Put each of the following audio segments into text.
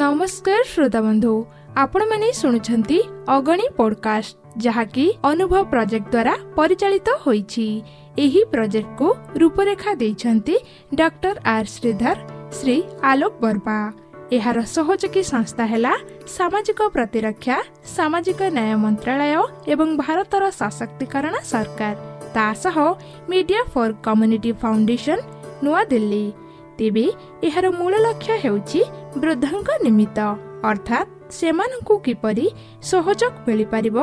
ନମସ୍କାର ଶ୍ରୋତାବନ୍ଧୁ ଆପଣମାନେ ଶୁଣୁଛନ୍ତି ଅଗଣୀ ପଡକାଷ୍ଟ ଯାହାକି ଅନୁଭବ ପ୍ରୋଜେକ୍ଟ ଦ୍ୱାରା ପରିଚାଳିତ ହୋଇଛି। ଏହି ପ୍ରୋଜେକ୍ଟକୁ ରୂପରେଖା ଦେଇଛନ୍ତି ଡକ୍ଟର ଆର୍ ଶ୍ରୀଧର ଶ୍ରୀ ଆଲୋକ ବର୍ମା। ଏହାର ସହଯୋଗୀ ସଂସ୍ଥା ହେଲା ସାମାଜିକ ପ୍ରତିରକ୍ଷା ସାମାଜିକ ନ୍ୟାୟ ମନ୍ତ୍ରାଳୟ ଏବଂ ଭାରତର ସଶକ୍ତିକରଣ ସରକାର। ତା ସହ media for community foundation New Delhi. ତେବେ ଏହାର ମୂଳ ଲକ୍ଷ୍ୟ ହେଉଛି ବୃଦ୍ଧଙ୍କ ନିମିତ୍ତ ଅର୍ଥାତ୍ ସେମାନଙ୍କୁ କିପରି ସହଯୋଗ ମିଳିପାରିବ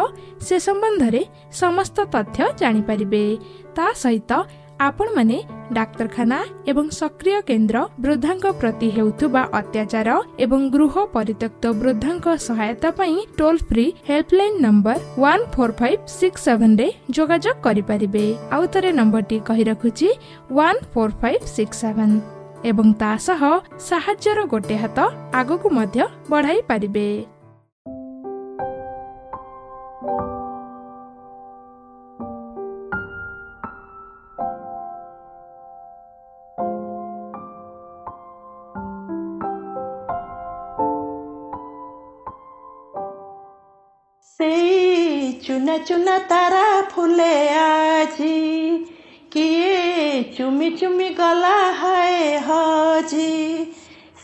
ସେ ସମ୍ବନ୍ଧରେ ସମସ୍ତ ତଥ୍ୟ ଜାଣିପାରିବେ। ତା ସହିତ ଆପଣମାନେ ଡାକ୍ତରଖାନା ଏବଂ ସକ୍ରିୟ କେନ୍ଦ୍ର ବୃଦ୍ଧଙ୍କ ପ୍ରତି ହେଉଥିବା ଅତ୍ୟାଚାର ଏବଂ ଗୃହ ପରିତ୍ୟକ୍ତ ବୃଦ୍ଧଙ୍କ ସହାୟତା ପାଇଁ toll free helpline number one four five six ସେଭେନରେ ଯୋଗାଯୋଗ କରିପାରିବେ। ଆଉ ଥରେ ନମ୍ବରଟି କହି ରଖୁଛି one four five six seven ଏବଂ ତା ସହ ସାହାଯ୍ୟର ଗୋଟେ ହାତ ଆଗକୁ ମଧ୍ୟ ବଢାଇ ପାରିବେ। ସେଇ ଚୁନା ଚୁନା ତାରା কিয়ে চুমি চুমি গলা হায় হজি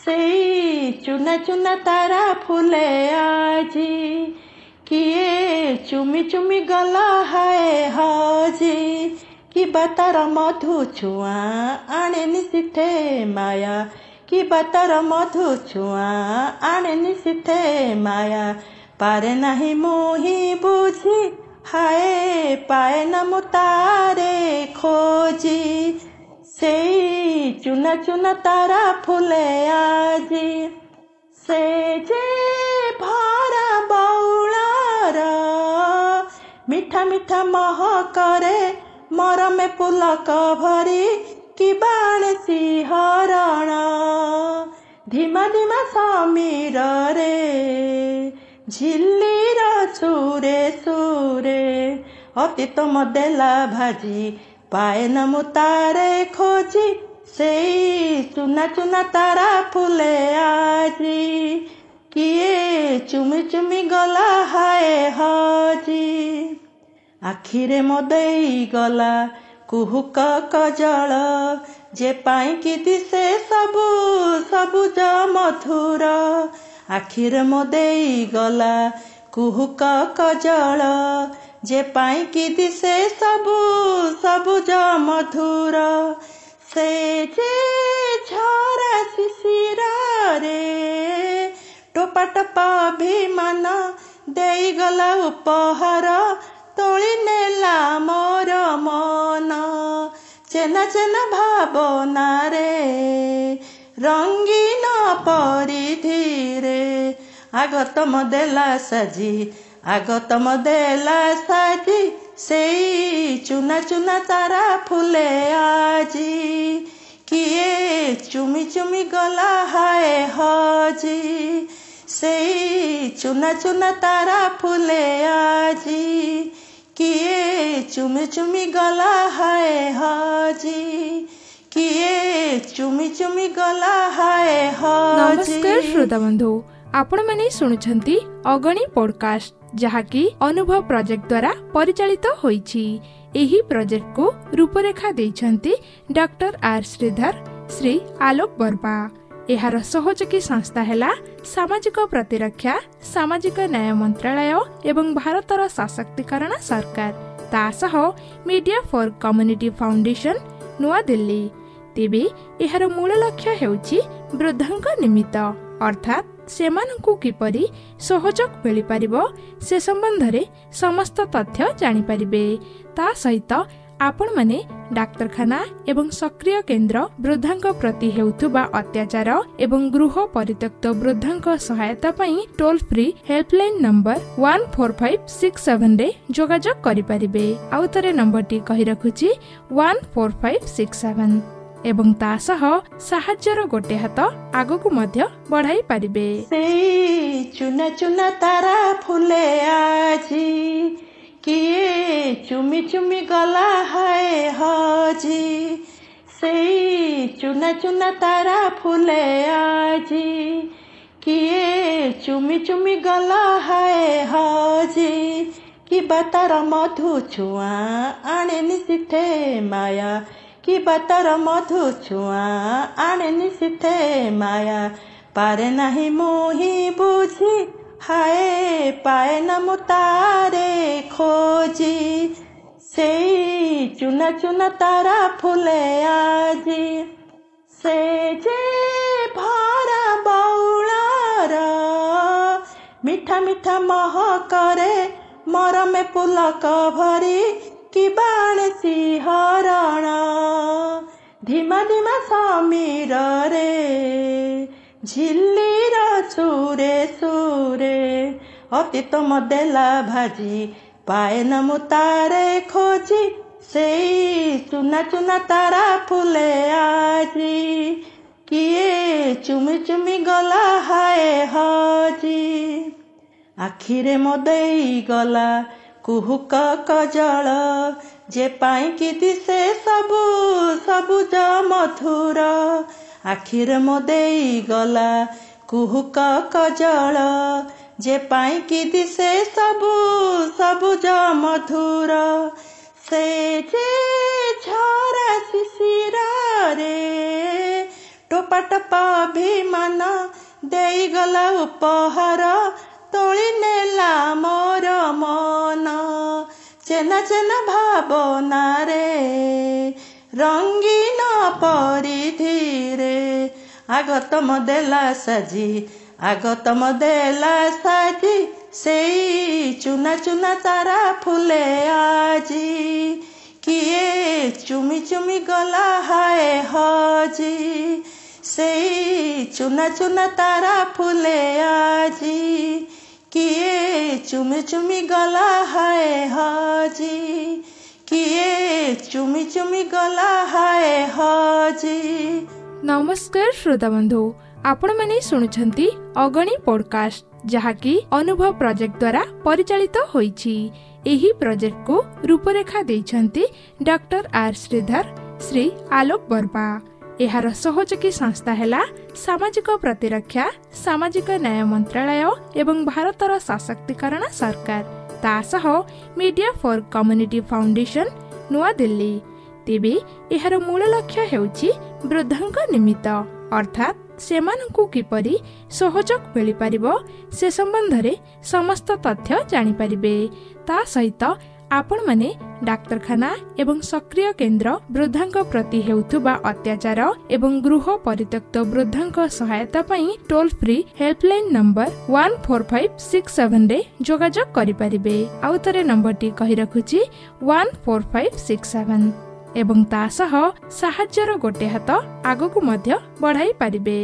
সেই চুনা চুনা তারা ফুলে আজি কিয়ে চুমি চুমি গলা হায় হজি কিবা তার মধু ছুঁয়া আনেনি সিথে মায়া কিবা তার মধু ছুঁয়া আনেনি সিথে মায়া পারে নাহি মুহি বুঝি হায় পায় না মো তারে খোঁজি। সেই চুনা চুনা তারা ফুলে আজি। সে যে ভরা বাউলার মিঠা মিঠা মহ করে, মরমে পুলক ভরি কি বাণসি হরণ ধীমা ধীমা সমীর রে ঝিল্লির সুরে সু ସୁରେ ଅତୀତ ମଦେଲା ଭାଜି ପାଏନା ମୁଁ ତାରେ ଖୋଜି ସେଇ ଚୁନା ଚୁନା ତାରା ଫୁଲେ ଆଜି। କିଏ ଚୁମି ଚୁମି ଗଲା ହାଏ ହଜି। ଆଖିରେ ମୋ ଦେଇ ଗଲା କୁହୁକ କଜଳ ଯେ ପାଇଁକି ଦିଶେ ସବୁ ସବୁଜ ମଧୁର। ଆଖିରେ ମୋ ଦେଇ ଗଲା କୁହୁକ କଜଳ ଯେ ପାଇଁକି ଦିଶେ ସବୁ ସବୁଜ ମଧୁର ସେ ଯେ ଝରା ଶିଶିରରେ ଟୋପା ଟୋପା ଅଭିମାନ ଦେଇଗଲା ଉପହାର ତୋଳି ନେଲା ମୋର ମନ। ଚେନା ଚେନା ଭାବନାରେ ରଙ୍ଗୀନ ପରିଧିରେ আগতম দেলা সাজি, আগতম দেলা সাজি, সেই চুনা চুনা তারা ফুলে আজি। কিয়ে চুমি চুমি গলা হায় হজি, সেই চুনা চুনা তারা ফুলে আজি। কিয়ে চুমি চুমি গলা হায় হজি, কিয়ে চুমি চুমি গলা হায় হজি। নমস্কার, শ্রোতা বন্ধু। ଆପଣମାନେ ଶୁଣୁଛନ୍ତି ଅଗଣୀ ପଡକାଷ୍ଟ ଯାହାକି ଅନୁଭବ ପ୍ରୋଜେକ୍ଟ ଦ୍ୱାରା ପରିଚାଳିତ ହୋଇଛି। ଏହି ପ୍ରୋଜେକ୍ଟକୁ ରୂପରେଖା ଦେଇଛନ୍ତି ଡକ୍ଟର ଆର୍ ଶ୍ରୀଧର ଶ୍ରୀ ଆଲୋକ ବର୍ମା। ଏହାର ସହଯୋଗୀ ସଂସ୍ଥା ହେଲା ସାମାଜିକ ପ୍ରତିରକ୍ଷା ସାମାଜିକ ନ୍ୟାୟ ମନ୍ତ୍ରାଳୟ ଏବଂ ଭାରତର ସଶକ୍ତିକରଣ ସରକାର। ତା ସହ media for community foundation New Delhi. ତେବେ ଏହାର ମୂଳ ଲକ୍ଷ୍ୟ ହେଉଛି ବୃଦ୍ଧଙ୍କ ନିମିତ୍ତ। ଅର୍ଥାତ୍ ସେମାନଙ୍କୁ କିପରି ସହଯୋଗ ମିଳିପାରିବ ସେ ସମ୍ବନ୍ଧରେ ସମସ୍ତ ତଥ୍ୟ ଜାଣିପାରିବେ। ତା ସହିତ ଆପଣମାନେ ଡାକ୍ତରଖାନା ଏବଂ ସକ୍ରିୟ କେନ୍ଦ୍ର ବୃଦ୍ଧଙ୍କ ପ୍ରତି ହେଉଥିବା ଅତ୍ୟାଚାର ଏବଂ ଗୃହ ପରିତ୍ୟକ୍ତ ବୃଦ୍ଧଙ୍କ ସହାୟତା ପାଇଁ toll free helpline number one four five six ସେଭେନରେ ଯୋଗାଯୋଗ କରିପାରିବେ। ଆଉ ଥରେ ନମ୍ବରଟି କହି ରଖୁଛି one four five six seven ଏବଂ ତା ସହ ସାହାଯ୍ୟର ଗୋଟେ ହାତ ଆଗକୁ ମଧ୍ୟ ବଢାଇ ପାରିବେ। ସେଇ ଚୁନା ଚୁନା ତାରା ଫୁଲେ ଆଜି କିଏ ଚୁମି ଚୁମି ଗଲା ହାଏ ହଜି। ସେଇ ଚୁନା ଚୁନା ତାରା ଫୁଲେ ଆଜି କିଏ ଚୁମି ଚୁମି ଗଲା ହାଏ ହଜି। କିବା ତାର ମଧୁ ଛୁଆଁ ଆଣେନି ସିଠେ ମାୟା କିବା ତାର ମଧୁ ଛୁଆଁ ଆଣେନି ସିଠେ ମାୟା ପାରେ ନାହିଁ ମୁଁ ହିଁ ବୁଝି ହାଏ ପାଏ ନା ମୁଁ ତାରେ ଖୋଜି ସେଇ ଚୁନା ଚୁନା ତାରା ଫୁଲେ ଆଜି ସେ ଯେ ଭରା ବଉଳର ମିଠା ମିଠା ମହକରେ ମରମେ ପୁଲକ ଭରି कि हरण धिमा धिमा समीर रे ঝিল্লির সুরে সুরে। তোম দেলা ভাজি, পায় মু তারে খোঁজি। সেই চুনা চুনা তারা ফুলে আজি। কিয়ে চুমি চুমি গলা হায় হজি। আখিরে মদেই গলা କୁହୁକ କଜଳ ଯେ ପାଇଁକି ଦିଶେ ସବୁ ସବୁଜ ମଧୁର ଆଖିରେ ମୋ ଦେଇ ଗଲା କୁହୁକ କଜଳ ଯେ ପାଇଁକି ଦିଶେ ସବୁ ସବୁଜ ମଧୁର ସେ ଯେ ଝରା ଶିଶିରରେ ଟୋପା ଟୋପା ଅଭିମାନ ଦେଇଗଲା ଉପହାର ତୋଳି ନେଲା ମୋର ମନ ଚେନା ଚେନା ଭାବନାରେ ରଙ୍ଗୀନ ପରିଧିରେ ଆଗତମ ଦେଲା ସାଜି ଆଗତମ ଦେଲା ସାଜି ସେଇ ଚୁନା ଚୁନା ତାରା ଫୁଲେ ଆଜି କିଏ ଚୁମି ଚୁମି ଗଲା ହାଏ ହଜି ସେଇ ଚୁନା ଚୁନା ତାରା ଫୁଲେ ଆଜି କିଏ ଚୁମି ଚୁମି ଗଲା ହାଏ ହଜି କିଏ ଚୁମି ଚୁମି ଗଲା ହାଏ ହଜି ନମସ୍କାର ଶ୍ରୋତା ବନ୍ଧୁ ଆପଣମାନେ ଶୁଣୁଛନ୍ତି ଅଗଣୀ ପଡକାଷ୍ଟ ଯାହାକି ଅନୁଭବ ପ୍ରୋଜେକ୍ଟ ଦ୍ୱାରା ପରିଚାଳିତ ହୋଇଛି। ଏହି ପ୍ରୋଜେକ୍ଟକୁ ରୂପରେଖା ଦେଇଛନ୍ତି ଡକ୍ଟର ଆର୍ ଶ୍ରୀଧର ଶ୍ରୀ ଆଲୋକ ବର୍ମା। ଏହାର ସହଯୋଗୀ ସଂସ୍ଥା ହେଲା ସାମାଜିକ ପ୍ରତିରକ୍ଷା ସାମାଜିକ ନ୍ୟାୟ ମନ୍ତ୍ରାଳୟ ଏବଂ ଭାରତର ସଶକ୍ତିକରଣ ସରକାର। ତା ସହ media for community foundation New Delhi. ତେବେ ଏହାର ମୂଳ ଲକ୍ଷ୍ୟ ହେଉଛି ବୃଦ୍ଧଙ୍କ ନିମିତ୍ତ। ଅର୍ଥାତ୍ ସେମାନଙ୍କୁ କିପରି ସହଯୋଗ ମିଳିପାରିବ ସେ ସମ୍ବନ୍ଧରେ ସମସ୍ତ ତଥ୍ୟ ଜାଣିପାରିବେ। ତା ସହିତ ଆପଣମାନେ ଡାକ୍ତରଖାନା ଏବଂ ସକ୍ରିୟ କେନ୍ଦ୍ର ବୃଦ୍ଧଙ୍କ ପ୍ରତି ହେଉଥିବା ଅତ୍ୟାଚାର ଏବଂ ଗୃହ ପରିତ୍ୟକ୍ତ ବୃଦ୍ଧଙ୍କ ସହାୟତା ପାଇଁ toll free helpline number one four five six ସେଭେନରେ ଯୋଗାଯୋଗ କରିପାରିବେ। ଆଉ ଥରେ ନମ୍ବରଟି କହି ରଖୁଛି one four five six seven ଏବଂ ତା ସହ ସାହାଯ୍ୟର ଗୋଟେ ହାତ ଆଗକୁ ମଧ୍ୟ ବଢାଇ ପାରିବେ।